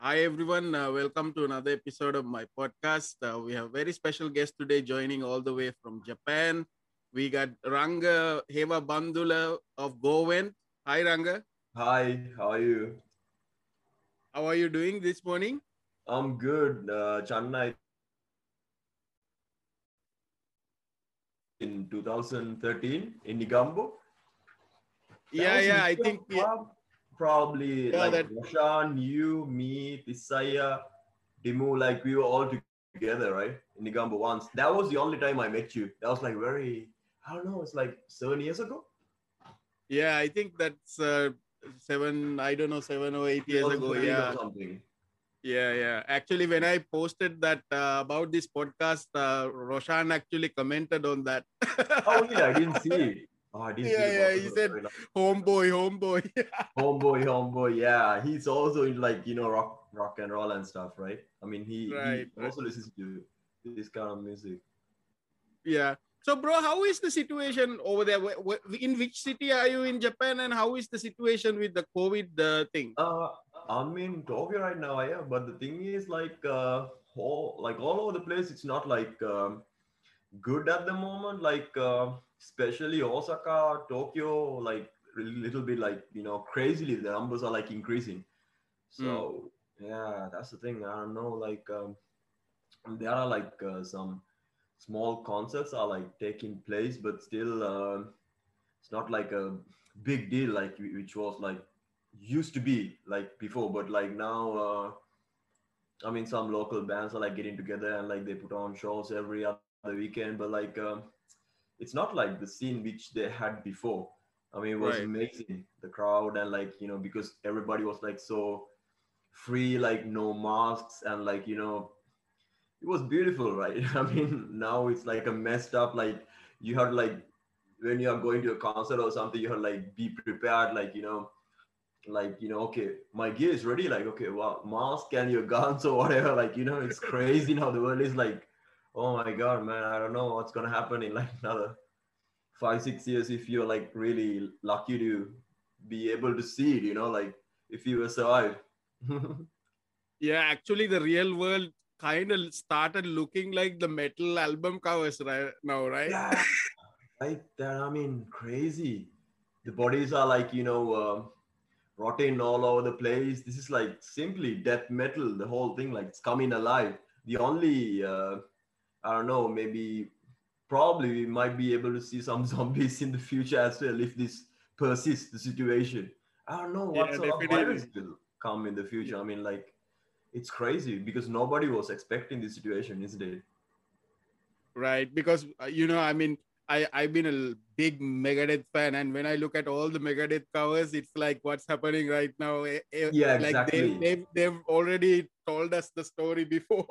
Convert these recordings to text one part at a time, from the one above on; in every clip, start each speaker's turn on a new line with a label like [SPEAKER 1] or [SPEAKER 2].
[SPEAKER 1] Hi everyone, uh, welcome to another episode of my podcast. Uh, we have a very special guest today joining all the way from Japan. We got Ranga Hewa Bandula of Gorevent. Hi Ranga,
[SPEAKER 2] Hi, how are you?
[SPEAKER 1] how are you doing this morning?
[SPEAKER 2] I'm good. Uh, Chennai in 2013 in Negombo.
[SPEAKER 1] Yeah, yeah, I think yeah,
[SPEAKER 2] probably
[SPEAKER 1] Yeah,
[SPEAKER 2] like
[SPEAKER 1] that-
[SPEAKER 2] Roshan, you, me, Tisaya, Dimu, like we were all together, right? In Negombo once. That was the only time I met you. That was like very, I don't know, it's like seven years ago.
[SPEAKER 1] yeah, I think that's uh, seven, I don't know, seven or eight years ago.
[SPEAKER 2] 2013 or
[SPEAKER 1] Yeah,
[SPEAKER 2] something.
[SPEAKER 1] Yeah, yeah. Actually, when I posted that uh, about this podcast, uh, Roshan actually commented on that.
[SPEAKER 2] Oh, yeah, I didn't see it. Oh, I didn't
[SPEAKER 1] Yeah,
[SPEAKER 2] see
[SPEAKER 1] yeah, he said- homeboy, homeboy.
[SPEAKER 2] homeboy homeboy yeah he's also in like you know rock rock and roll and stuff right i mean he,
[SPEAKER 1] Right,
[SPEAKER 2] he
[SPEAKER 1] right.
[SPEAKER 2] also listens to this kind of music
[SPEAKER 1] Yeah. So, bro, how is the situation over there? In which city are you in Japan, and how is the situation with the COVID uh, thing?
[SPEAKER 2] uh i'm in tokyo right now yeah but the thing is like uh all, like all over the place it's not like um, good at the moment like uh, especially osaka tokyo like a little bit like you know crazily the numbers are like increasing. So yeah that's the thing i don't know like um, there are like uh, some small concerts are like taking place but still uh, it's not like a big deal like which was like used to be like before but like now uh, i mean some local bands are like getting together and like they put on shows every other weekend but like um, it's not like the scene which they had before i mean it was
[SPEAKER 1] Right.
[SPEAKER 2] amazing the crowd and like you know because everybody was like so free like no masks and like you know it was beautiful right i mean now it's like a messed up like you have like when you are going to a concert or something you have like be prepared like you know like you know okay my gear is ready like okay well mask and your guns or whatever like you know it's crazy now the world is like oh my god man i don't know what's gonna happen in like another five six years if you're like really lucky to be able to see it you know like if you will survive
[SPEAKER 1] Yeah, actually, the real world kind of started looking like the metal album covers right now, right?
[SPEAKER 2] yeah like that i mean crazy the bodies are like you know um, rotting all over the place. This is like simply death metal the whole thing like it's coming alive. The only uh, i don't know maybe probably we might be able to see some zombies in the future as well if this persists the situation. I don't know what
[SPEAKER 1] Yeah,
[SPEAKER 2] sort of virus will come in the future. I mean like it's crazy because nobody was expecting this situation isn't it?
[SPEAKER 1] Right. Because, uh, you know, I mean, I, I've been a big Megadeth fan, and when I look at all the Megadeth covers, it's like what's happening right now. eh, eh,
[SPEAKER 2] Yeah,
[SPEAKER 1] like
[SPEAKER 2] exactly.
[SPEAKER 1] they, they've, they've already told us the story before.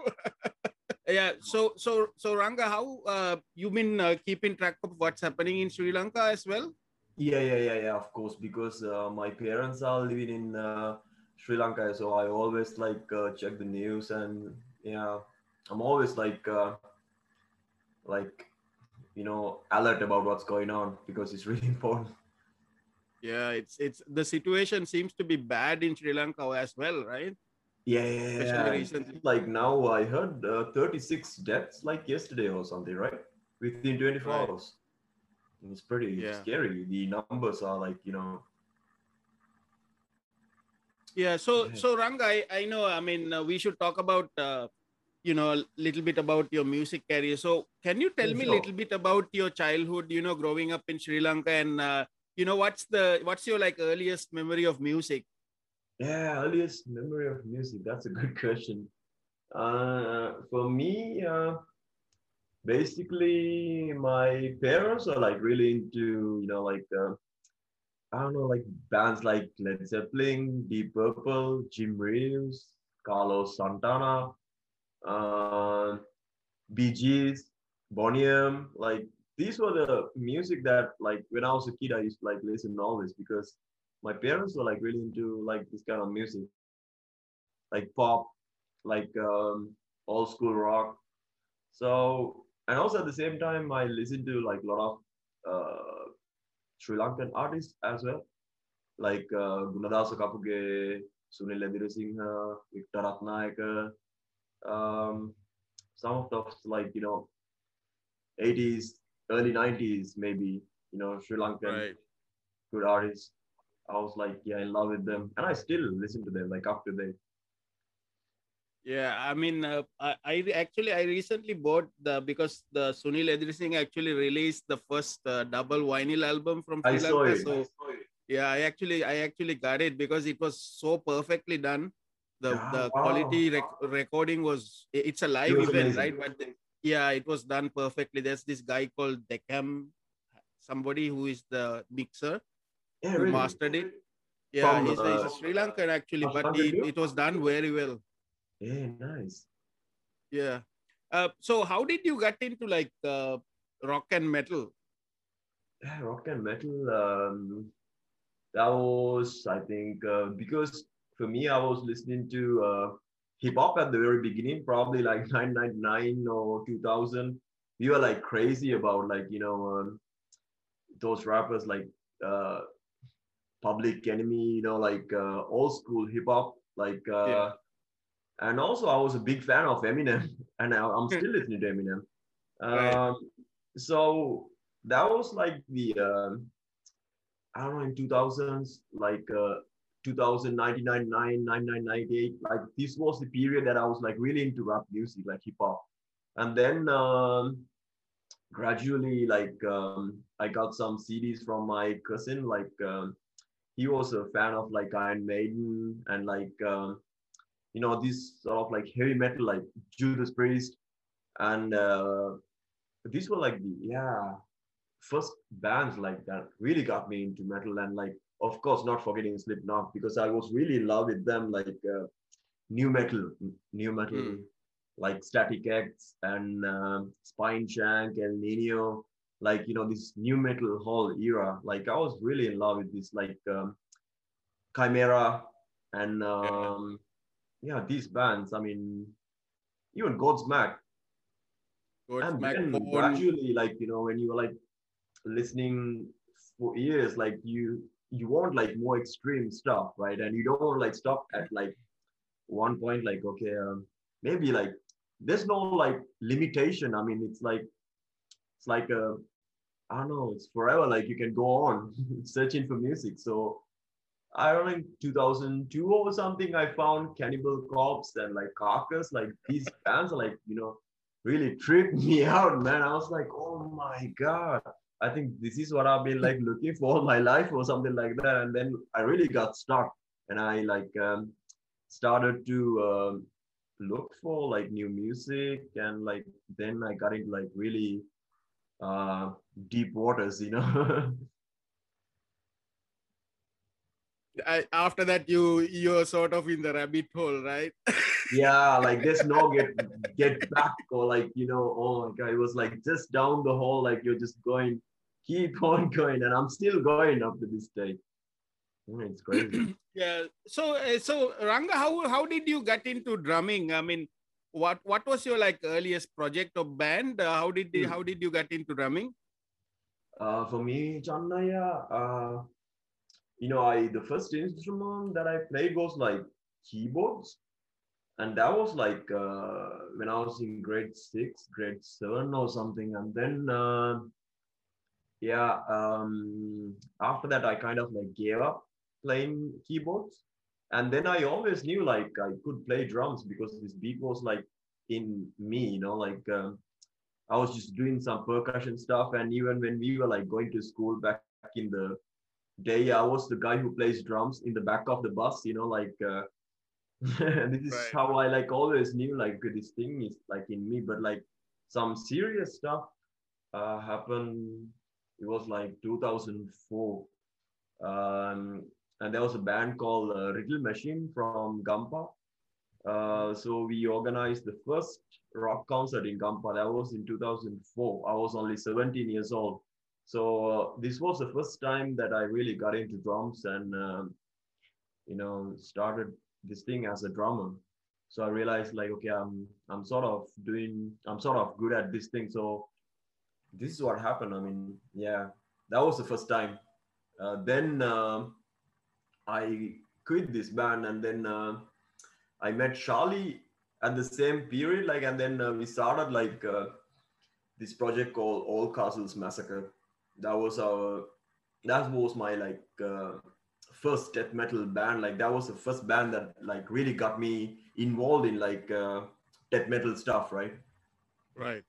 [SPEAKER 1] yeah. So, so, so, Ranga, how uh, you been uh, keeping track of what's happening in Sri Lanka as well?
[SPEAKER 2] Yeah, yeah, yeah, yeah, of course, because uh, my parents are living in uh, Sri Lanka, so I always like uh, check the news and yeah, I'm always like uh, like you know alert about what's going on because it's really important.
[SPEAKER 1] Yeah, it's it's the situation seems to be bad in Sri Lanka as well, right?
[SPEAKER 2] Yeah, yeah, yeah. Like now, I heard uh, 36 deaths like yesterday or something, right? Within 24
[SPEAKER 1] Right.
[SPEAKER 2] hours. It's pretty
[SPEAKER 1] Yeah.
[SPEAKER 2] scary. The numbers are like you know
[SPEAKER 1] Yeah. So,
[SPEAKER 2] Yeah.
[SPEAKER 1] so Ranga, I, I know. I mean, uh, we should talk about, uh, you know, a little bit about your music career. So, can you tell me a
[SPEAKER 2] sure.
[SPEAKER 1] little bit about your childhood? You know, growing up in Sri Lanka, and uh, you know, what's the what's your like earliest memory of music?
[SPEAKER 2] Yeah, earliest memory of music. That's a good question. Uh, for me, uh, basically, my parents are like really into, you know, like, uh, I don't know, like bands like Led Zeppelin, Deep Purple, Jim Reeves, Carlos Santana, uh, Bee Gees, Boney Like, these were the music that, like, when I was a kid, I used to like listen always because my parents were like really into like this kind of music. Like pop like um old school rock. So and also at the same time i listened to like a lot of uh Sri Lankan artists as well, like uh, Gunadasa Kapuge, Sunil Edirisinghe, Victor Ratnayake, um, some of those like you know 80s, early 90s maybe, you know, Sri Lankan
[SPEAKER 1] Right.
[SPEAKER 2] good artists. I was like, yeah, in love with them, and I still listen to them like up to date.
[SPEAKER 1] Yeah, I mean, uh, I, I actually I recently bought the because the Sunil Edirisinghe actually released the first uh, double vinyl album from Sri Lanka. So yeah, I actually I actually got it because it was so perfectly done. The
[SPEAKER 2] Yeah,
[SPEAKER 1] the
[SPEAKER 2] wow.
[SPEAKER 1] quality rec- recording was it's a live
[SPEAKER 2] was
[SPEAKER 1] event,
[SPEAKER 2] amazing.
[SPEAKER 1] right? But the- yeah, it was done perfectly. There's this guy called Decam, somebody who is the mixer
[SPEAKER 2] Yeah,
[SPEAKER 1] who
[SPEAKER 2] really.
[SPEAKER 1] mastered it. Yeah,
[SPEAKER 2] From,
[SPEAKER 1] he's, a- he's a
[SPEAKER 2] uh,
[SPEAKER 1] Sri Lankan actually, but it, it was done very well.
[SPEAKER 2] Yeah, nice.
[SPEAKER 1] Yeah. Uh, so how did you get into like uh, rock and metal?
[SPEAKER 2] Yeah, rock and metal. Um, that was, I think, uh, because for me, I was listening to uh, hip hop at the very beginning, probably like 1999 or 2000. We were like crazy about like you know um, those rappers like uh, Public Enemy, you know, like uh, old school hip hop, like. Uh,
[SPEAKER 1] Yeah.
[SPEAKER 2] And also, I was a big fan of Eminem, and I, I'm still listening to Eminem.
[SPEAKER 1] Right.
[SPEAKER 2] Um, so that was like the um I don't know in 2000s, like uh, 2000, 1999, 1998. Like this was the period that I was like really into rap music, like hip hop. And then um, gradually, like um, I got some CDs from my cousin. Like um, he was a fan of like Iron Maiden and like um, you know this sort of like heavy metal, like Judas Priest, and uh, these were like the yeah first bands like that really got me into metal and like of course not forgetting Slipknot because I was really in love with them like uh, nu metal nu metal
[SPEAKER 1] Hmm.
[SPEAKER 2] like Static X and um Spineshank and Nino like you know this nu metal whole era. Like I was really in love with this like um, Chimaira and um, yeah these bands. I mean even Godsmack. And
[SPEAKER 1] Godsmack,
[SPEAKER 2] then gradually like you know when you were like listening for years like you you want like more extreme stuff right and you don't want like stop at like one point like okay um, maybe like there's no like limitation i mean it's like it's like a i don't know it's forever like you can go on searching for music so I don't know, 2002 or something, I found Cannibal Corpse and like Carcass. Like these bands are like, you know, really tripped me out, man. I was like, oh my God. I think this is what I've been like looking for all my life or something like that. And then I really got stuck and I like um, started to um, look for like new music and like then I got into like really uh, deep waters, you know.
[SPEAKER 1] I, after that, you you're sort of in the rabbit hole, right?
[SPEAKER 2] yeah, like there's no get get back or like you know, oh my god, it was like just down the hole, like you're just going, keep on going, and I'm still going up to this day. It's crazy.
[SPEAKER 1] yeah. So uh, so Ranga, how how did you get into drumming? I mean, what what was your like earliest project or band? Uh, how did
[SPEAKER 2] Hmm.
[SPEAKER 1] how did you get into drumming?
[SPEAKER 2] Uh, for me, Channaya, uh, you know, I the first instrument that I played was like keyboards, and that was like uh, when I was in grade six, grade seven or something, and then uh, yeah, um, after that I kind of like gave up playing keyboards, and then I always knew like I could play drums because this beat was like in me, you know, like. Um, I was just doing some percussion stuff, and even when we were like going to school back in the day, I was the guy who plays drums in the back of the bus. You know, like uh, this is
[SPEAKER 1] Right.
[SPEAKER 2] how I like always knew like this thing is like in me. But like some serious stuff uh, happened. It was like 2004, um, and there was a band called uh, Riddle Machine from Gampa. Uh, so we organized the first rock concert in Gampa. That was in 2004. I was only 17 years old. So uh, this was the first time that I really got into drums and, um, you know, started this thing as a drummer. So I realized like, okay, I'm, I'm sort of doing, I'm sort of good at this thing. So this is what happened. I mean, yeah, that was the first time. uh, then uh, I quit this band, and then uh, I met Charlie at the same period. Like, and then uh, we started like uh, this project called Old Castles Massacre. That was our that was my like uh, first death metal band. Like that was the first band that like really got me involved in like death metal stuff, right?
[SPEAKER 1] Right.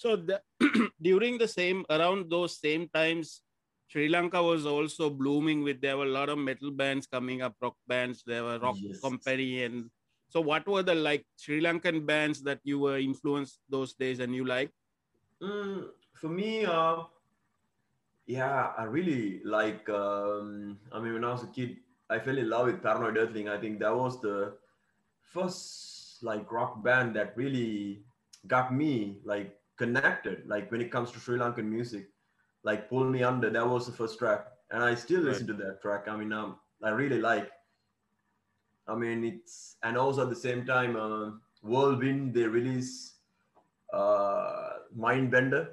[SPEAKER 1] So the, during the same around those same times sri lanka was also blooming with there were a lot of metal bands coming up rock bands there were rock
[SPEAKER 2] Yes.
[SPEAKER 1] company and so what were the like sri lankan bands that you were influenced those days and you like
[SPEAKER 2] Mm, for me, uh, yeah, I really like. Um, I mean, when I was a kid, I fell in love with Paranoid Earthling. I think that was the first like rock band that really got me like connected. Like when it comes to Sri Lankan music, like pull me under. That was the first track, and I still listen to that track. I mean, um, I really like. I mean, it's and also at the same time, uh, Whirlwind they release uh, Mindbender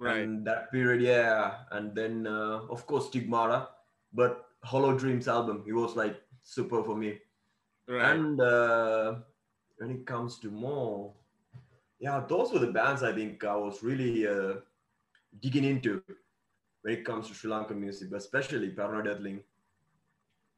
[SPEAKER 2] and that period, yeah. And then, uh, of course, Stigmata, but Hollow Dreams album, it was like super for me.
[SPEAKER 1] right
[SPEAKER 2] And uh, when it comes to more, yeah, those were the bands I think I was really uh, digging into when it comes to Sri Lankan music, but especially Paranoid Earthling.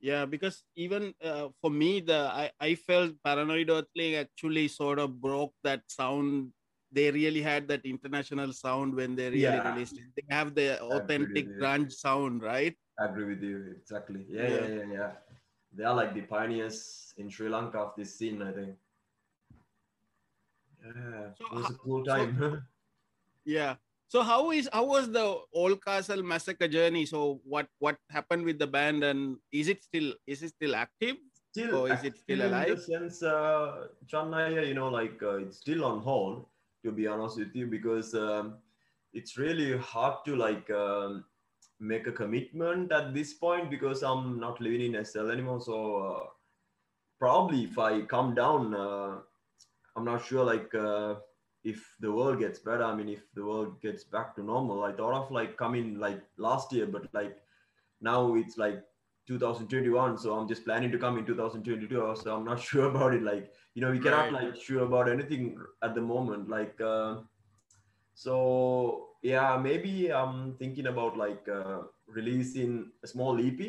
[SPEAKER 1] yeah because even uh, for me the I, I felt paranoid earthling actually sort of broke that sound they really had that international sound when they really
[SPEAKER 2] Yeah.
[SPEAKER 1] released it they have the authentic grunge sound right
[SPEAKER 2] I agree with you, exactly. Yeah, yeah,
[SPEAKER 1] Yeah.
[SPEAKER 2] yeah, yeah. They are like the pioneers in Sri Lanka of this scene, I think. Yeah,
[SPEAKER 1] So
[SPEAKER 2] it was a cool
[SPEAKER 1] so- Yeah. So how is how was the Old Castle massacre journey? So what what happened with the band and is it still is it still active?
[SPEAKER 2] still
[SPEAKER 1] Or is it still
[SPEAKER 2] in
[SPEAKER 1] alive?
[SPEAKER 2] the sense uh Chennai, you know like uh, it's still on hold to be honest with you because um, it's really hard to like um, make a commitment at this point because I'm not living in SL anymore so uh, probably if I come down uh, I'm not sure like uh, if the world gets better. I mean if the world gets back to normal. I thought of like coming like last year but like now it's like 2021 so i'm just planning to come in 2022 so i'm not sure about it. Like you know we cannot
[SPEAKER 1] Right.
[SPEAKER 2] like sure about anything at the moment. Like uh, so yeah maybe i'm thinking about like uh, releasing a small ep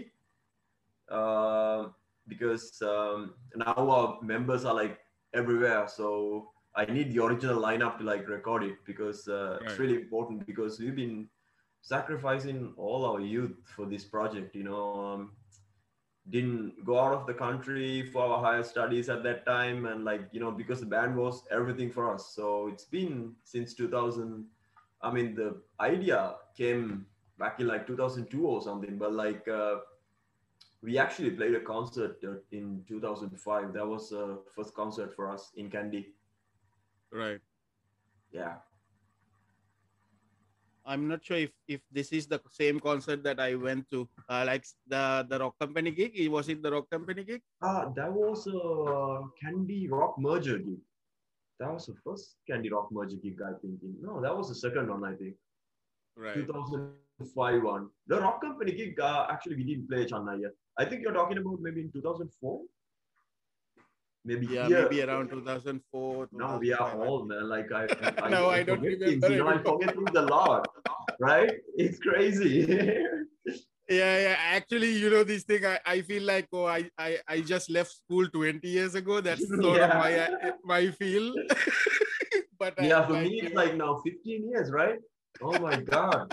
[SPEAKER 2] uh, because um, now our members are like everywhere so i need the original lineup to like record it because uh,
[SPEAKER 1] Right.
[SPEAKER 2] it's really important because we've been sacrificing all our youth for this project you know um, didn't go out of the country for our higher studies at that time and like you know because the band was everything for us so it's been since 2000 i mean the idea came back in like 2002 or something but like uh, we actually played a concert uh, in 2005 that was the first concert for us in Kandy
[SPEAKER 1] Right.
[SPEAKER 2] yeah
[SPEAKER 1] I'm not sure if if this is the same concert that I went to. Uh, like the the rock company gig. Was it the rock company gig?
[SPEAKER 2] Ah, that was a Kandy Rock merger gig. That was the first Kandy Rock merger gig, I think. No, that was the second one, I think.
[SPEAKER 1] Right.
[SPEAKER 2] 2005 one. The Rock Company gig, uh, actually, we didn't play Chennai yet. I think you're talking about maybe in 2004? Maybe
[SPEAKER 1] Yeah,
[SPEAKER 2] here.
[SPEAKER 1] maybe around 2004.
[SPEAKER 2] No, we are
[SPEAKER 1] 2005.
[SPEAKER 2] old, man. Like, I, I,
[SPEAKER 1] No, I don't remember
[SPEAKER 2] things. You know, I forget things a lot, right? It's crazy.
[SPEAKER 1] Yeah, yeah. Actually, you know, this thing, I, I feel like, oh, I, I, I just left school 20 years ago. That's sort of my, my feel. but I-
[SPEAKER 2] yeah, for
[SPEAKER 1] I
[SPEAKER 2] me, it's like now 15 years, right? Oh my God.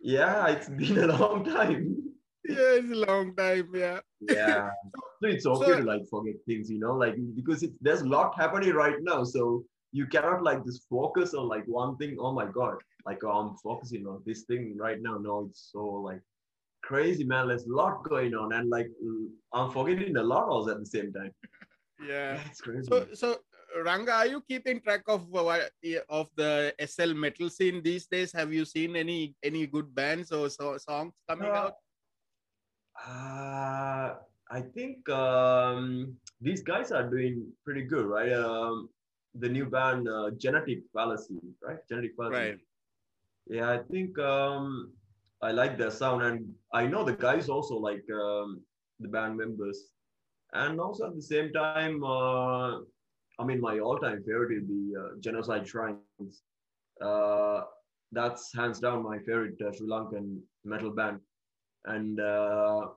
[SPEAKER 2] Yeah, it's been a long time.
[SPEAKER 1] Yeah, it's a long time. Yeah.
[SPEAKER 2] Yeah. So it's okay
[SPEAKER 1] So-
[SPEAKER 2] to like forget things, you know, like because it's there's a lot happening right now. So you cannot like just focus on like one thing. Oh my God. Like oh, I'm focusing on this thing right now. No, it's so like crazy, man. There's a lot going on. And like I'm forgetting a lot also at the same time.
[SPEAKER 1] Yeah.
[SPEAKER 2] It's crazy.
[SPEAKER 1] So, so Ranga, are you keeping track of uh, of the SL metal scene these days? Have you seen any any good bands or so, songs coming
[SPEAKER 2] Uh,
[SPEAKER 1] out?
[SPEAKER 2] Uh, I think um, these guys are doing pretty good, right? Um, the new band, uh, Genetic Fallacy, right? Genetic Fallacy.
[SPEAKER 1] Right.
[SPEAKER 2] Yeah, I think um, I like their sound, and I know the guys also like um, the band members, and also at the same time, uh, I mean, my all-time favorite is the uh, Genocide Shrines. Uh, that's hands down my favorite uh, Sri Lankan metal band, and uh,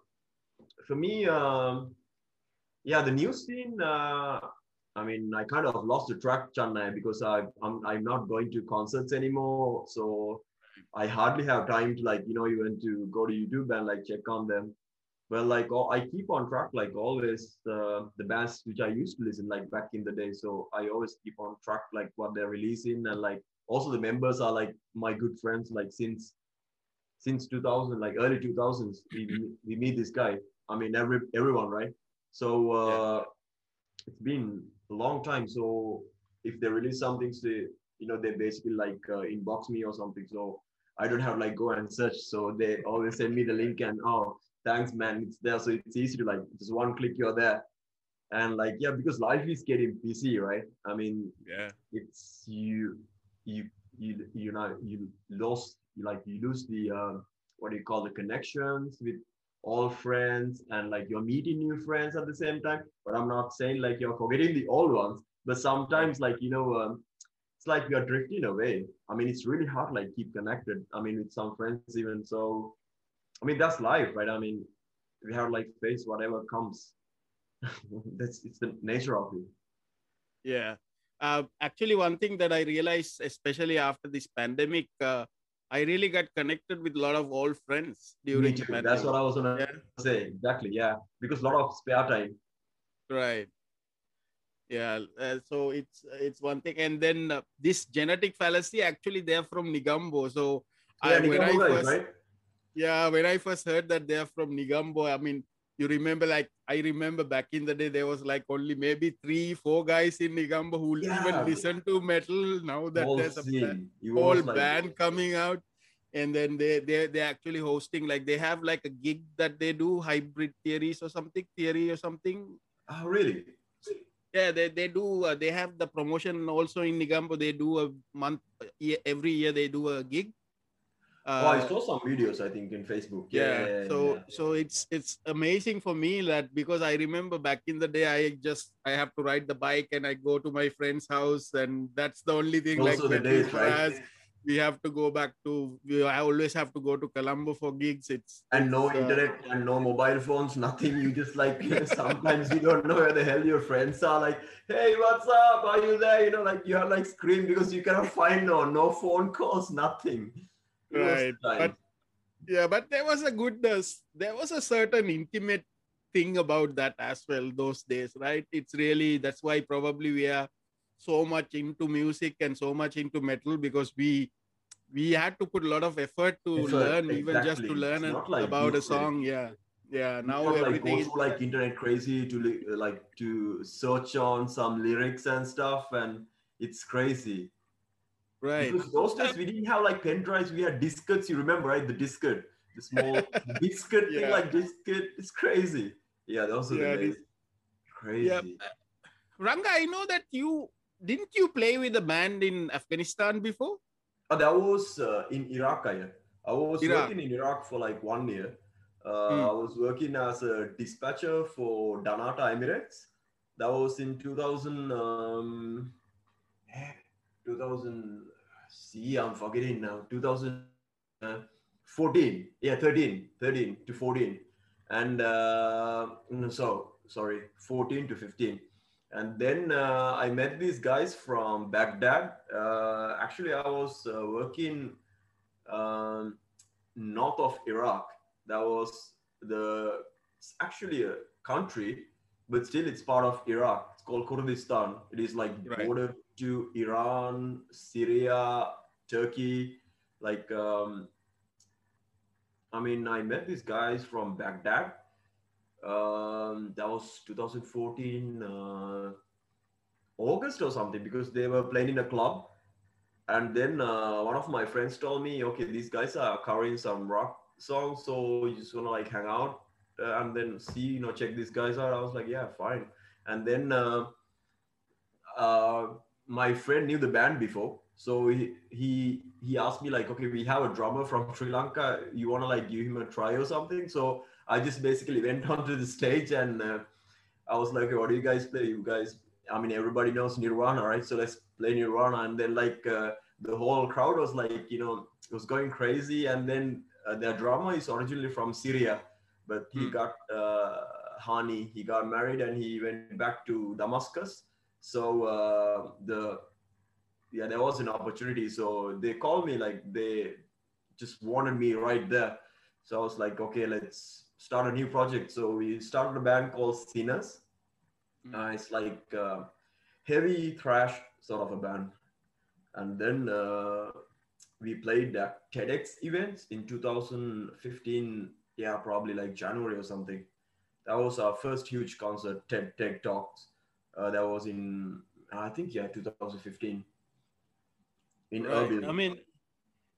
[SPEAKER 2] for me, um, yeah, the new scene. Uh, I mean, I kind of lost the track, Chennai, because I, I'm I'm not going to concerts anymore, so I hardly have time to like you know even to go to YouTube and like check on them. Well, like I keep on track like always the the bands which I used to listen like back in the day. So I always keep on track like what they're releasing and like also the members are like my good friends like since since 2000 like early 2000s we, we meet this guy. I mean every everyone right? So uh yeah. it's been a long time. So if they release something they you know they basically like uh, inbox me or something. So i don't have like go and search. So they always send me the link and oh thanks man it's there. So it's easy to like just one click you're there. And like yeah because life is getting busy right? I mean
[SPEAKER 1] yeah.
[SPEAKER 2] it's you you you you know you lost like you lose the uh, what do you call the connections with all friends and like you're meeting new friends at the same time. But i'm not saying like you're forgetting the old ones but sometimes like you know um, it's like you're drifting away. I mean it's really hard like keep connected. I mean with some friends even so i mean that's life right? I mean we have like face whatever comes. That's it's the nature of it.
[SPEAKER 1] Yeah uh, actually one thing that i realized especially after this pandemic uh, i really got connected with a lot of old friends during
[SPEAKER 2] Me too. that's what i was gonna yeah. say. Exactly yeah. Because a lot of spare time.
[SPEAKER 1] Right. Yeah uh, so it's it's one thing. And then uh, this genetic fallacy actually they're from negombo. So
[SPEAKER 2] yeah, I, when I first, right?
[SPEAKER 1] yeah when i first heard that they're from negombo i mean you remember like I remember back in the day there was like only maybe three, four guys in Negombo who yeah. even listen to metal. Now that whole there's a whole like... band coming out, and then they they they're actually hosting like they have like a gig that they do hybrid theories or something theory or something.
[SPEAKER 2] Oh really?
[SPEAKER 1] Yeah, they, they do. Uh, they have the promotion also in Negombo. They do a month every year. They do a gig
[SPEAKER 2] uh, oh, I saw some videos. I think in Facebook.
[SPEAKER 1] Yeah. yeah, yeah so yeah. so it's it's amazing for me that because I remember back in the day, I just I have to ride the bike and I go to my friend's house, and that's the only thing.
[SPEAKER 2] Also like the days, right?
[SPEAKER 1] we have to go back to I always have to go to Colombo for gigs. It's
[SPEAKER 2] and no uh, internet and no mobile phones, nothing. You just like sometimes you don't know where the hell your friends are. Like, hey, what's up? Are you there? You know, like you are like scream because you cannot find no no phone calls, nothing
[SPEAKER 1] right but yeah but there was a goodness. There was a certain intimate thing about that as well those days right? It's really that's why probably we are so much into music and so much into metal because we we had to put a lot of effort to effort, learn exactly. even just to learn like about a song. Yeah. Yeah now
[SPEAKER 2] not
[SPEAKER 1] everything
[SPEAKER 2] like, is like internet crazy to like to search on some lyrics and stuff and it's crazy
[SPEAKER 1] Right.
[SPEAKER 2] Because those days we didn't have like pen drives, we had diskettes. You remember, right? The diskette, the small diskette yeah. thing, like diskette. It's crazy. Yeah, those are yeah, the days. Crazy. Yeah.
[SPEAKER 1] Ranga, I know that you didn't you play with a band in Afghanistan before?
[SPEAKER 2] Oh, that was uh, in Iraq. I, I was Iraq. working in Iraq for like one year. Uh, hmm. I was working as a dispatcher for dnata Emirates. That was in 2000. Um, 2000 see i'm forgetting now 2014 yeah 13 13 to 14 and uh, so sorry 14 to 15 and then uh, i met these guys from baghdad. Uh, actually i was uh, working um, north of iraq. That was the it's actually a country but still it's part of iraq. It's called kurdistan. It is like right. To Iran, Syria, Turkey. Like, um, I mean, I met these guys from Baghdad. Um, that was 2014 uh, August or something because they were playing in a club. And then uh, one of my friends told me, okay, these guys are covering some rock songs, so you just wanna like hang out uh, and then see, you know, check these guys out. I was like, yeah, fine. And then uh, uh my friend knew the band before, So he he he asked me like, okay, we have a drummer from Sri Lanka. You want to like give him a try or something? So I just basically went onto the stage and uh, I was like, okay, what do you guys play? You guys, I mean, everybody knows Nirvana, right? So let's play Nirvana. And then like uh, the whole crowd was like, you know, it was going crazy. And then uh, their drummer is originally from Syria, but he
[SPEAKER 1] Hmm.
[SPEAKER 2] got uh, Hani. He got married and he went back to Damascus. So uh, the yeah, there was an opportunity. So they called me like they just wanted me right there. So I was like, okay, let's start a new project. So we started a band called Sinners.
[SPEAKER 1] Mm.
[SPEAKER 2] Uh, it's like uh, heavy thrash sort of a band. And then uh, we played at TEDx events in 2015. Yeah, probably like January or something. That was our first huge concert, TED TED Talks. Uh, that was in I think yeah 2015 in
[SPEAKER 1] Right.
[SPEAKER 2] Erbil.
[SPEAKER 1] I mean,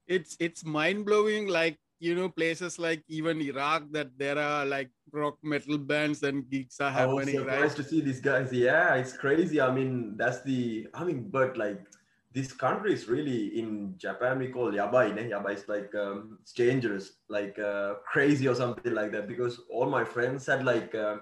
[SPEAKER 1] it's it's mind blowing. Like you know, places like even Iraq that there are like rock metal bands and gigs are
[SPEAKER 2] I was
[SPEAKER 1] happening,
[SPEAKER 2] surprised
[SPEAKER 1] right?
[SPEAKER 2] to see these guys. Yeah, it's crazy. I mean, that's the. I mean, but like this country is really in Japan. We call yabai. Ne? Yabai is like um, it's dangerous, like uh, crazy or something like that. Because all my friends had like uh,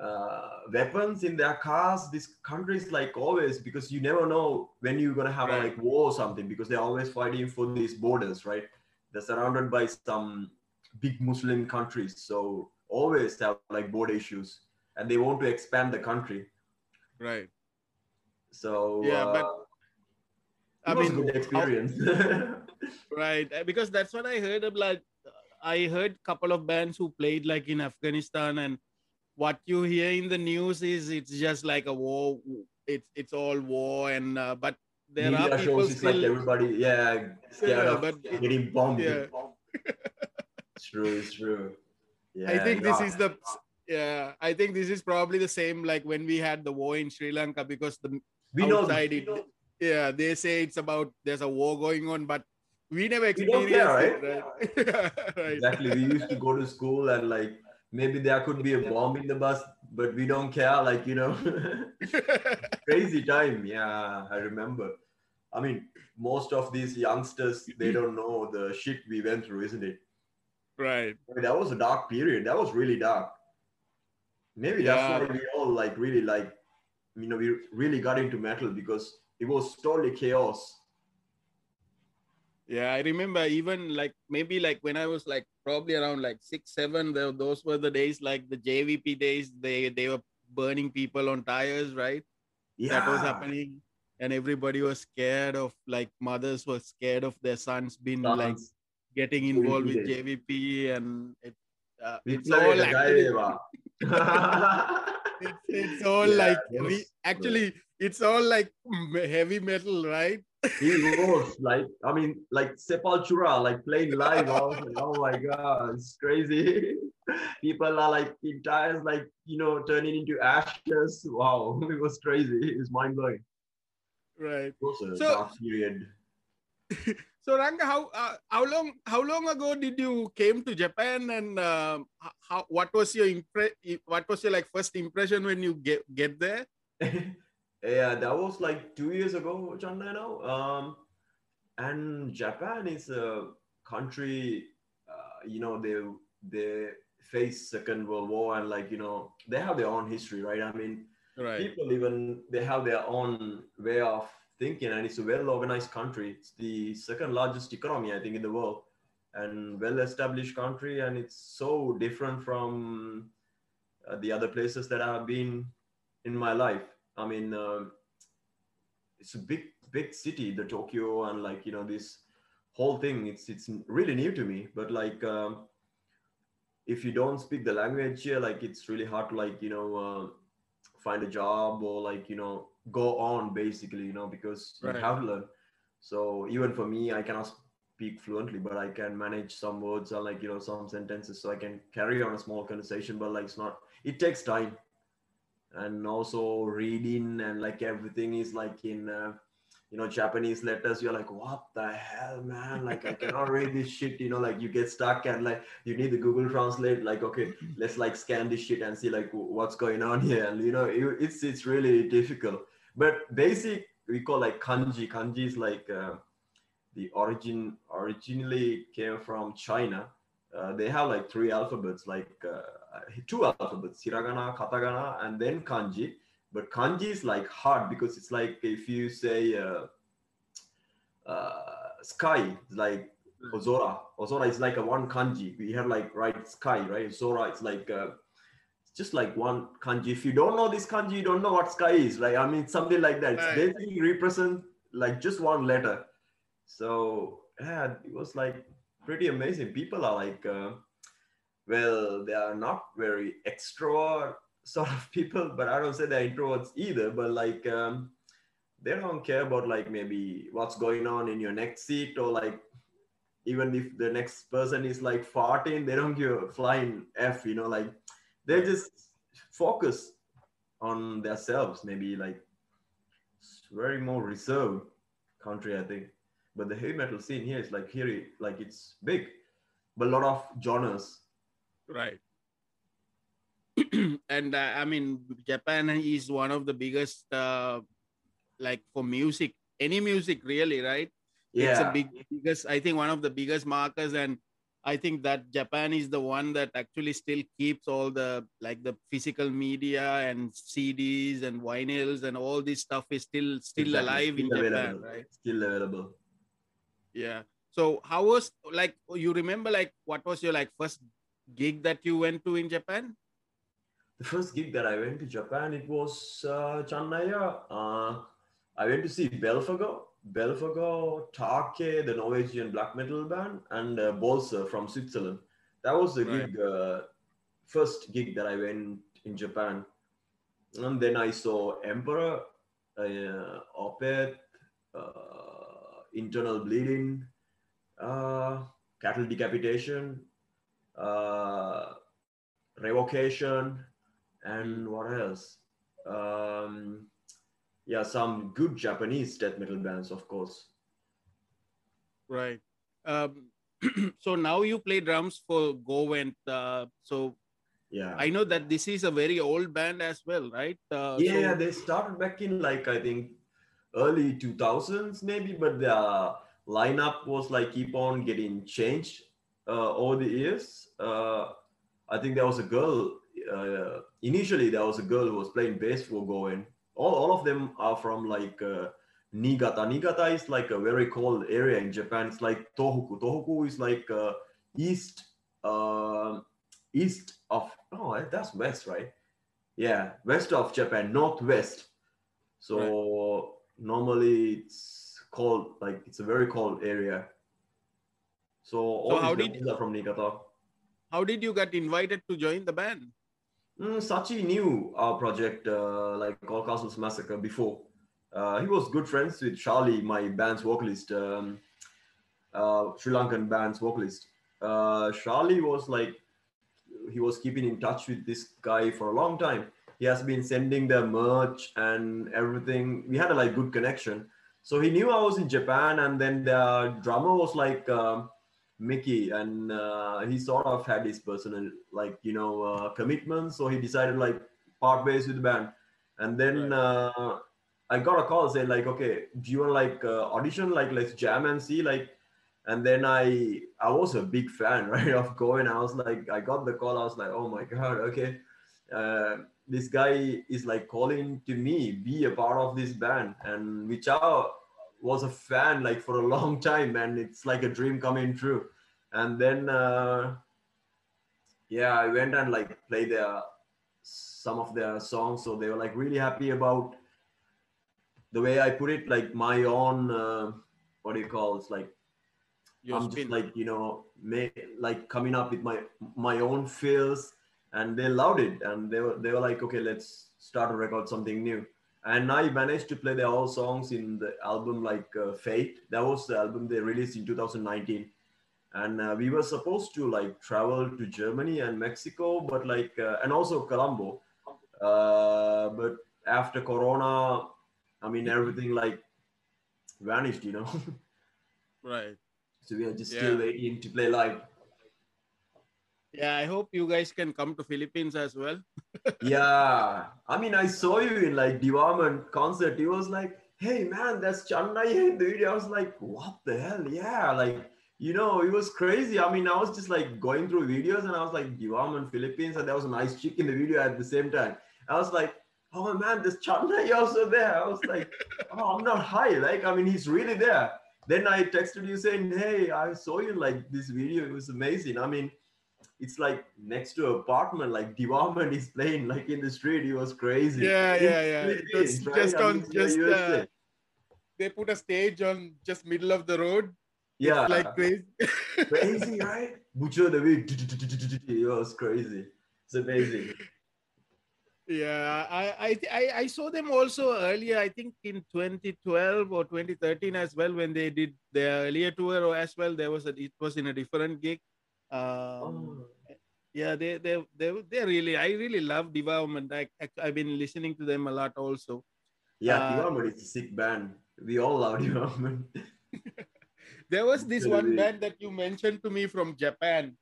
[SPEAKER 2] uh, weapons in their cars. This country is like always because you never know when you're gonna have a like war or something because they're always fighting for these borders, right? They're surrounded by some big Muslim countries, so always have like border issues, and they want to expand the country.
[SPEAKER 1] Right.
[SPEAKER 2] So
[SPEAKER 1] Yeah, but,
[SPEAKER 2] uh,
[SPEAKER 1] I
[SPEAKER 2] it was
[SPEAKER 1] mean,
[SPEAKER 2] good experience.
[SPEAKER 1] right Uh, because that's what i heard of like i heard couple of bands who played like in afghanistan and what you hear in the news is it's just like a war it's it's all war and uh, but there
[SPEAKER 2] Media
[SPEAKER 1] are people
[SPEAKER 2] shows it's like everybody, yeah, scared
[SPEAKER 1] Yeah,
[SPEAKER 2] of
[SPEAKER 1] but-
[SPEAKER 2] getting bombed.
[SPEAKER 1] yeah.
[SPEAKER 2] It's true. It's true. Yeah,
[SPEAKER 1] i think this is the yeah i think this is probably the same like when we had the war in sri lanka because the
[SPEAKER 2] we know,
[SPEAKER 1] outside
[SPEAKER 2] we
[SPEAKER 1] it-
[SPEAKER 2] know
[SPEAKER 1] yeah they say it's about there's a war going on but we never
[SPEAKER 2] We don't care,
[SPEAKER 1] it right, right.
[SPEAKER 2] exactly we used to go to school and like maybe there could be a bomb in the bus but we don't care like you know. Crazy time yeah i remember. I mean most of these youngsters they don't know the shit we went through isn't it?
[SPEAKER 1] Right.
[SPEAKER 2] I mean, that was a dark period. That was really dark. Maybe
[SPEAKER 1] Yeah.
[SPEAKER 2] that's why we all like really like you know we really got into metal because it was totally chaos
[SPEAKER 1] Yeah, I remember even like maybe like when I was like probably around like six, seven, those were the days like the JVP days. They they were burning people on tires, right?
[SPEAKER 2] yeah
[SPEAKER 1] That was happening, and everybody was scared of like mothers were scared of their sons being like getting involved with
[SPEAKER 2] JVP
[SPEAKER 1] JVP, and it, uh,
[SPEAKER 2] We
[SPEAKER 1] it's all actually, it's, it's all
[SPEAKER 2] Yeah,
[SPEAKER 1] like
[SPEAKER 2] it
[SPEAKER 1] we actually it's all like heavy metal, right?
[SPEAKER 2] He was like, I mean, like Sepultura, like playing live. I was like, oh my god, it's crazy. People are like in tires, like you know, turning into ashes. Wow, it was crazy. It's mind blowing.
[SPEAKER 1] Right.
[SPEAKER 2] It was a
[SPEAKER 1] So-
[SPEAKER 2] dark period.
[SPEAKER 1] So Ranga, how uh, how long how long ago did you came to Japan and um, h- how what was your impre- what was your like first impression when you get get there?
[SPEAKER 2] Yeah, that was like two years ago, Chanda, now. Um, and Japan is a country, uh, you know, they they face Second World War and like you know they have their own history, right? I mean,
[SPEAKER 1] Right.
[SPEAKER 2] people even they have their own way of thinking, and it's a well organized country. It's the second largest economy, I think, in the world, and well established country, and it's so different from uh, the other places that I've been in my life. I mean, um, it's a big, big city, the Tokyo, and like you know this whole thing. It's it's really new to me, but like um, if you don't speak the language here, like it's really hard to like you know uh, find a job or like you know go on basically, you know, because
[SPEAKER 1] Right.
[SPEAKER 2] you have to learn. So even for me, I cannot speak fluently, but I can manage some words or like you know some sentences, so I can carry on a small conversation. But like it's not, it takes time and also reading and like everything is like in uh, you know japanese letters you're like what the hell man like i cannot read this shit you know like you get stuck and like you need the google translate like okay let's like scan this shit and see like what's going on here and you know you, it's it's really difficult but basic we call like kanji. Kanji is like uh, the origin originally came from China. Uh, they have like three alphabets, like uh, two alphabets, hiragana, katakana, and then kanji. But kanji is like hard because it's like if you say uh, uh, sky, like Ozora. Ozora is like a one kanji. We have like right sky, right? Zora, it's like uh, it's just like one kanji. If you don't know this kanji, you don't know what sky is. Like I mean, something like that. It's basically represent like just one letter. So yeah, it was like pretty amazing. People are like, uh, well, they are not very extrovert sort of people, but I don't say they're introverts either. But like, um, they don't care about like maybe what's going on in your next seat or like even if the next person is like farting, they don't give a flying f. You know, like they just focus on themselves. Maybe like it's very more reserved country, I think. But the heavy metal scene here is like here, like it's big, but a lot of genres.
[SPEAKER 1] Right. and uh, I mean, Japan is one of the biggest, uh, like for music, any music really, right? Yeah. It's a big, biggest, I think one of the biggest markers. And I think that Japan is the one that actually still keeps all the, like the physical media and CDs and vinyls and all this stuff is still, still
[SPEAKER 2] exactly.
[SPEAKER 1] alive in
[SPEAKER 2] Still
[SPEAKER 1] Japan, right?
[SPEAKER 2] Still available.
[SPEAKER 1] Yeah. So how was like you remember like what was your like first gig that you went to in Japan?
[SPEAKER 2] the first gig that I went to Japan, it was uh, Chennai. Uh, I went to see Belphegor, Belphegor, Taake, the Norwegian black metal band, and uh, Bölzer from Switzerland. That was the
[SPEAKER 1] Right.
[SPEAKER 2] gig, uh, first gig that I went in Japan. And then I saw Emperor, uh, Opeth, uh, Internal Bleeding, uh, Cattle Decapitation, uh, Revocation, and what else? Um, yeah, some good Japanese death metal bands, of course.
[SPEAKER 1] Right. Um, so now you play drums for Gorevent. Uh, so
[SPEAKER 2] Yeah.
[SPEAKER 1] I know that this is a very old band as well, right? Uh,
[SPEAKER 2] yeah,
[SPEAKER 1] so-
[SPEAKER 2] they started back in like I think early 2000s maybe, but their lineup was like keep on getting changed uh, over the years. Uh, I think there was a girl. Uh, initially, there was a girl who was playing bass for Goen. All, all of them are from like uh, Niigata. Niigata is like a very cold area in Japan. It's like Tohoku. Tohoku is like uh, east, uh, east of. Oh, that's west, right? Yeah, west of Japan, northwest. So normally it's cold, like it's a very cold area. So all
[SPEAKER 1] how
[SPEAKER 2] these
[SPEAKER 1] did-
[SPEAKER 2] are from Niigata.
[SPEAKER 1] how did you get invited to join the band?
[SPEAKER 2] Mm, Sachi knew our project, uh, like Old Castles Massacre, before. Uh, he was good friends with Charlie, my band's vocalist, um, uh, Sri Lankan band's vocalist. Uh, Charlie was like, he was keeping in touch with this guy for a long time. He has been sending the merch and everything. We had a like good connection. So he knew I was in Japan, and then the drummer was like um, Mickey, and uh, he sort of had his personal like you know uh, commitment. So he decided like part ways with the band, and then uh, I got a call saying like, okay, do you want like uh, audition? Like let's jam and see like. And then I I was a big fan right of going. I was like I got the call. I was like oh my god okay. Uh, this guy is like calling to me be a part of this band. And which I was a fan like for a long time and it's like a dream coming true. And then uh, yeah I went and like played their some of their songs. So they were like really happy about the way I put it like my own uh, what do you call it's like
[SPEAKER 1] Your
[SPEAKER 2] I'm
[SPEAKER 1] spin.
[SPEAKER 2] just like you know, may, like coming up with my my own feels, and they loved it, and they were they were like, okay, let's start to record something new. And I managed to play their all songs in the album like uh, Fate. That was the album they released in 2019, and uh, we were supposed to like travel to Germany and Mexico, but like uh, and also Colombo, uh, but after Corona, I mean everything like vanished, you know.
[SPEAKER 1] right.
[SPEAKER 2] So we are just still waiting to play live.
[SPEAKER 1] Yeah, I hope you guys can come to Philippines as well.
[SPEAKER 2] yeah. I mean, I saw you in like Devarman concert. He was like hey man, that's Chennai video. I was like, what the hell? Yeah, like you know, it was crazy. I mean, I was just like going through videos and I was like, Guam Philippines, and there was a nice chick in the video at the same time. I was like, oh man, this Chennai also there. I was like, oh, I'm not high. Like, I mean, he's really there. Then I texted you saying, hey, I saw you like this video. It was amazing. I mean, it's like next to apartment, like Devourment is playing like in the street. It was crazy.
[SPEAKER 1] Yeah, yeah, yeah. It's right? just on just uh, they put a stage on just middle of the road.
[SPEAKER 2] Yeah,
[SPEAKER 1] it's like crazy.
[SPEAKER 2] crazy, right? Butcher the way it was crazy. It's amazing.
[SPEAKER 1] Yeah, I, I I saw them also earlier. I think in 2012 or 2013 as well when they did their earlier tour or as well. There was a it was in a different gig. Um, oh. Yeah, they they they they really I really love Devourment. I I've been listening to them a lot also.
[SPEAKER 2] Yeah, uh, Devourment is a sick band. We all love Devourment.
[SPEAKER 1] there was this one band that you mentioned to me from Japan.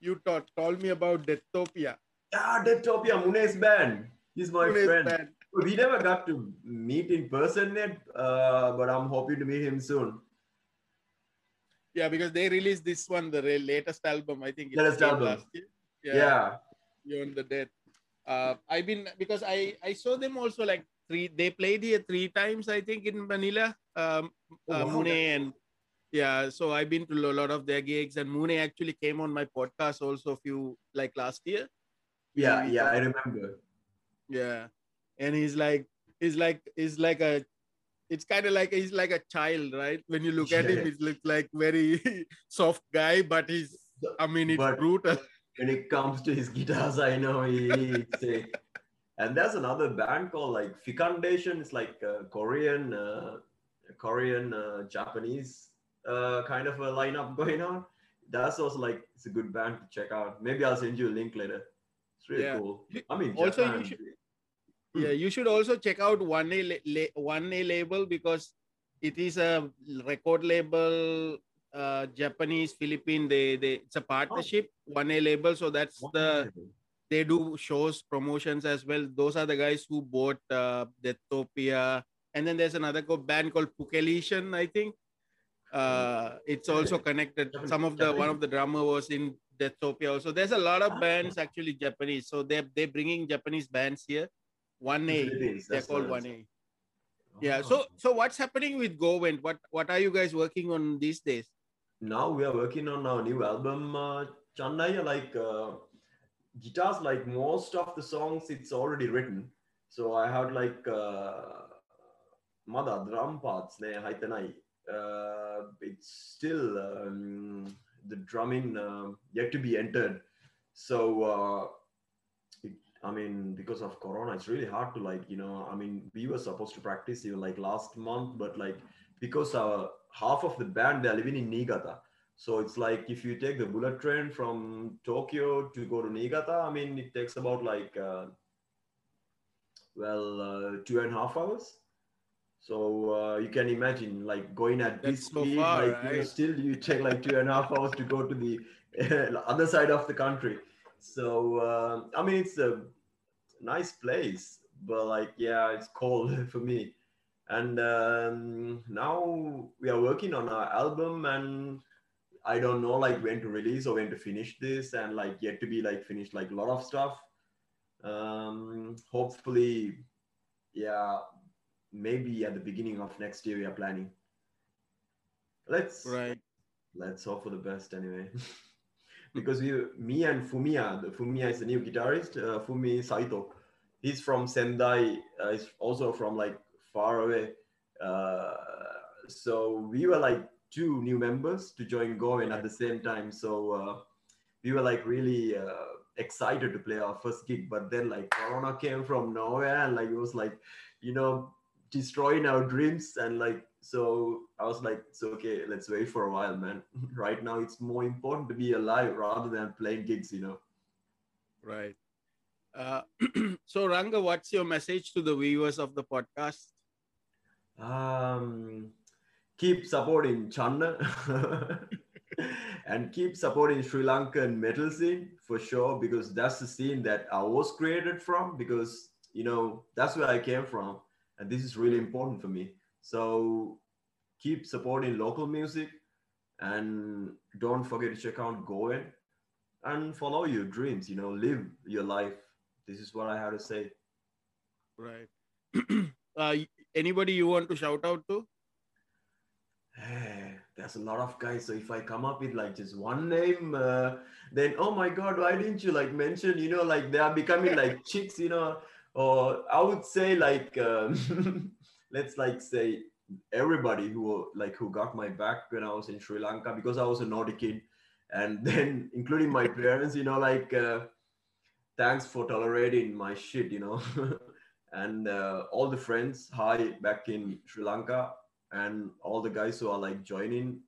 [SPEAKER 1] You taught, told me about Deathopia.
[SPEAKER 2] Yeah, Deathopia, Mune's band. He's my Mune's friend. Band. We never got to meet in person yet, uh, but I'm hoping to meet him soon.
[SPEAKER 1] Yeah, because they released this one, the latest album. I think
[SPEAKER 2] latest album.
[SPEAKER 1] Yeah. yeah. Beyond the Death. Uh, I've been because I I saw them also like three. They played here three times, I think, in Manila. Um, oh, uh, wow. Mune and yeah. So I've been to a lot of their gigs, and Mune actually came on my podcast also a few like last year.
[SPEAKER 2] Yeah, yeah, I remember.
[SPEAKER 1] Yeah, and he's like, he's like, he's like a it's kind of like he's like a child, right? When you look at him, he looks like very soft guy, but he's I mean it's but brutal.
[SPEAKER 2] When it comes to his guitars, I know he's and there's another band called like Fecundation. It's like a Korean, uh, Korean, uh, Japanese uh, kind of a lineup going on. That's also like it's a good band to check out. Maybe I'll send you a link later. It's really yeah. cool. I mean,
[SPEAKER 1] also Japan, you should yeah you should also check out one a one a label because it is a record label uh japanese philippine they they it's a partnership oh. one a label. So that's one the they do shows promotions as well. Those are the guys who bought uh Deathopia. and then there's another band called Pukelation, i think. Uh it's also connected. Some of the one of the drummer was in Deathopia. also. There's a lot of bands actually japanese. So they're they're bringing japanese bands here one A. They're called one A. Yeah. So so what's happening with Gorevent? What what are you guys working on these days?
[SPEAKER 2] Now we are working on our new album, uh, Chennai. Like uh, guitars, like most of the songs, it's already written. So I had like uh, Mother drum parts. Uh, it's still um, the drumming uh, yet to be entered. So uh, I mean, because of Corona, it's really hard to like, you know, I mean, we were supposed to practice even like last month, but like because our half of the band they're living in Niigata. So it's like if you take the bullet train from Tokyo to go to Niigata, I mean, it takes about like, uh, well, uh, two and a half hours. So uh, you can imagine like going at That's this speed, far, like right? you know, still you take like two and a half hours to go to the other side of the country. So uh, I mean, it's a nice place, but like yeah, it's cold for me. And um, now we are working on our album, and I don't know like when to release or when to finish this, and like yet to be like finished like a lot of stuff. Um, hopefully, yeah, maybe at the beginning of next year we are planning. Let's
[SPEAKER 1] right.
[SPEAKER 2] Let's hope for the best anyway. because we, me and Fumiya, the Fumiya is the new guitarist, uh, Fumi Saito. He's from Sendai. Uh, he's also from like far away. Uh, so we were like two new members to join Gorevent at the same time. So uh, we were like really uh, excited to play our first gig. But then like Corona came from nowhere and like it was like, you know, destroying our dreams and like so I was like, it's okay, let's wait for a while, man. right now, it's more important to be alive rather than playing gigs, you know.
[SPEAKER 1] Right. Uh, so, Ranga, what's your message to the viewers of the podcast?
[SPEAKER 2] Um, keep supporting Channa and keep supporting Sri Lankan metal scene for sure, because that's the scene that I was created from, because, you know, that's where I came from. And this is really important for me So keep supporting local music and don't forget to check out Gorevent and follow your dreams, you know, live your life. This is what I have to say.
[SPEAKER 1] Right. uh, anybody you want to shout out to?
[SPEAKER 2] There's a lot of guys. So if I come up with like just one name, uh, then oh my god, why didn't you like mention? You know, like they are becoming like chicks. You know, or I would say like um, let's like say everybody who like who got my back when I was in Sri Lanka because I was a naughty kid, and then including my parents. You know, like uh, thanks for tolerating my shit. You know. and uh, all the friends hi back in sri lanka and all the guys who are like joining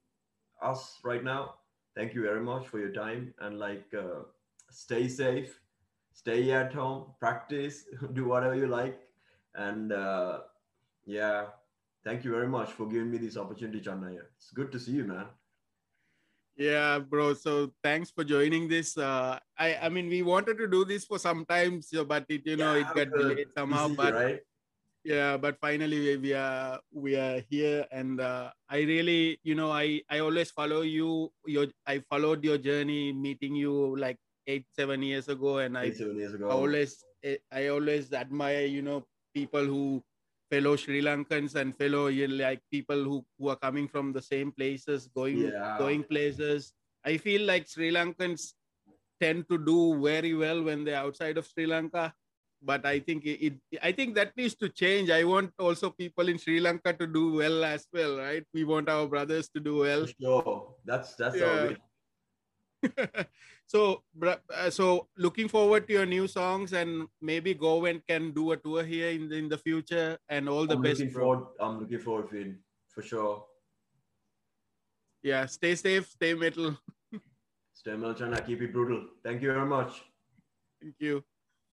[SPEAKER 2] us right now thank you very much for your time and like uh, stay safe stay at home practice do whatever you like and uh, yeah. Thank you very much for giving me this opportunity Channaya. it's good to see you man.
[SPEAKER 1] Yeah bro. So thanks for joining this. Uh i i mean we wanted to do this for some time so, but it you know
[SPEAKER 2] Yeah,
[SPEAKER 1] it got delayed somehow but
[SPEAKER 2] right?
[SPEAKER 1] Yeah but finally we, we are we are here and uh, i really you know i i always follow you your i followed your journey meeting you like eight seven years ago and i
[SPEAKER 2] seven years ago.
[SPEAKER 1] I always I always admire you know people who fellow Sri Lankans and fellow like people who, who are coming from the same places going
[SPEAKER 2] Yeah.
[SPEAKER 1] going places. I feel like Sri Lankans tend to do very well when they're outside of Sri Lanka. But I think it, it I think that needs to change. I want also people in Sri Lanka to do well as well, right? We want our brothers to do well.
[SPEAKER 2] Sure that's that's
[SPEAKER 1] Yeah.
[SPEAKER 2] our.
[SPEAKER 1] so uh, so looking forward to your new songs and maybe go and can do a tour here in the, in the future and all the
[SPEAKER 2] I'm
[SPEAKER 1] best
[SPEAKER 2] looking forward i'm looking forward to it for sure.
[SPEAKER 1] Yeah stay safe stay metal.
[SPEAKER 2] Stay melchana keep it brutal. Thank you very much.
[SPEAKER 1] Thank you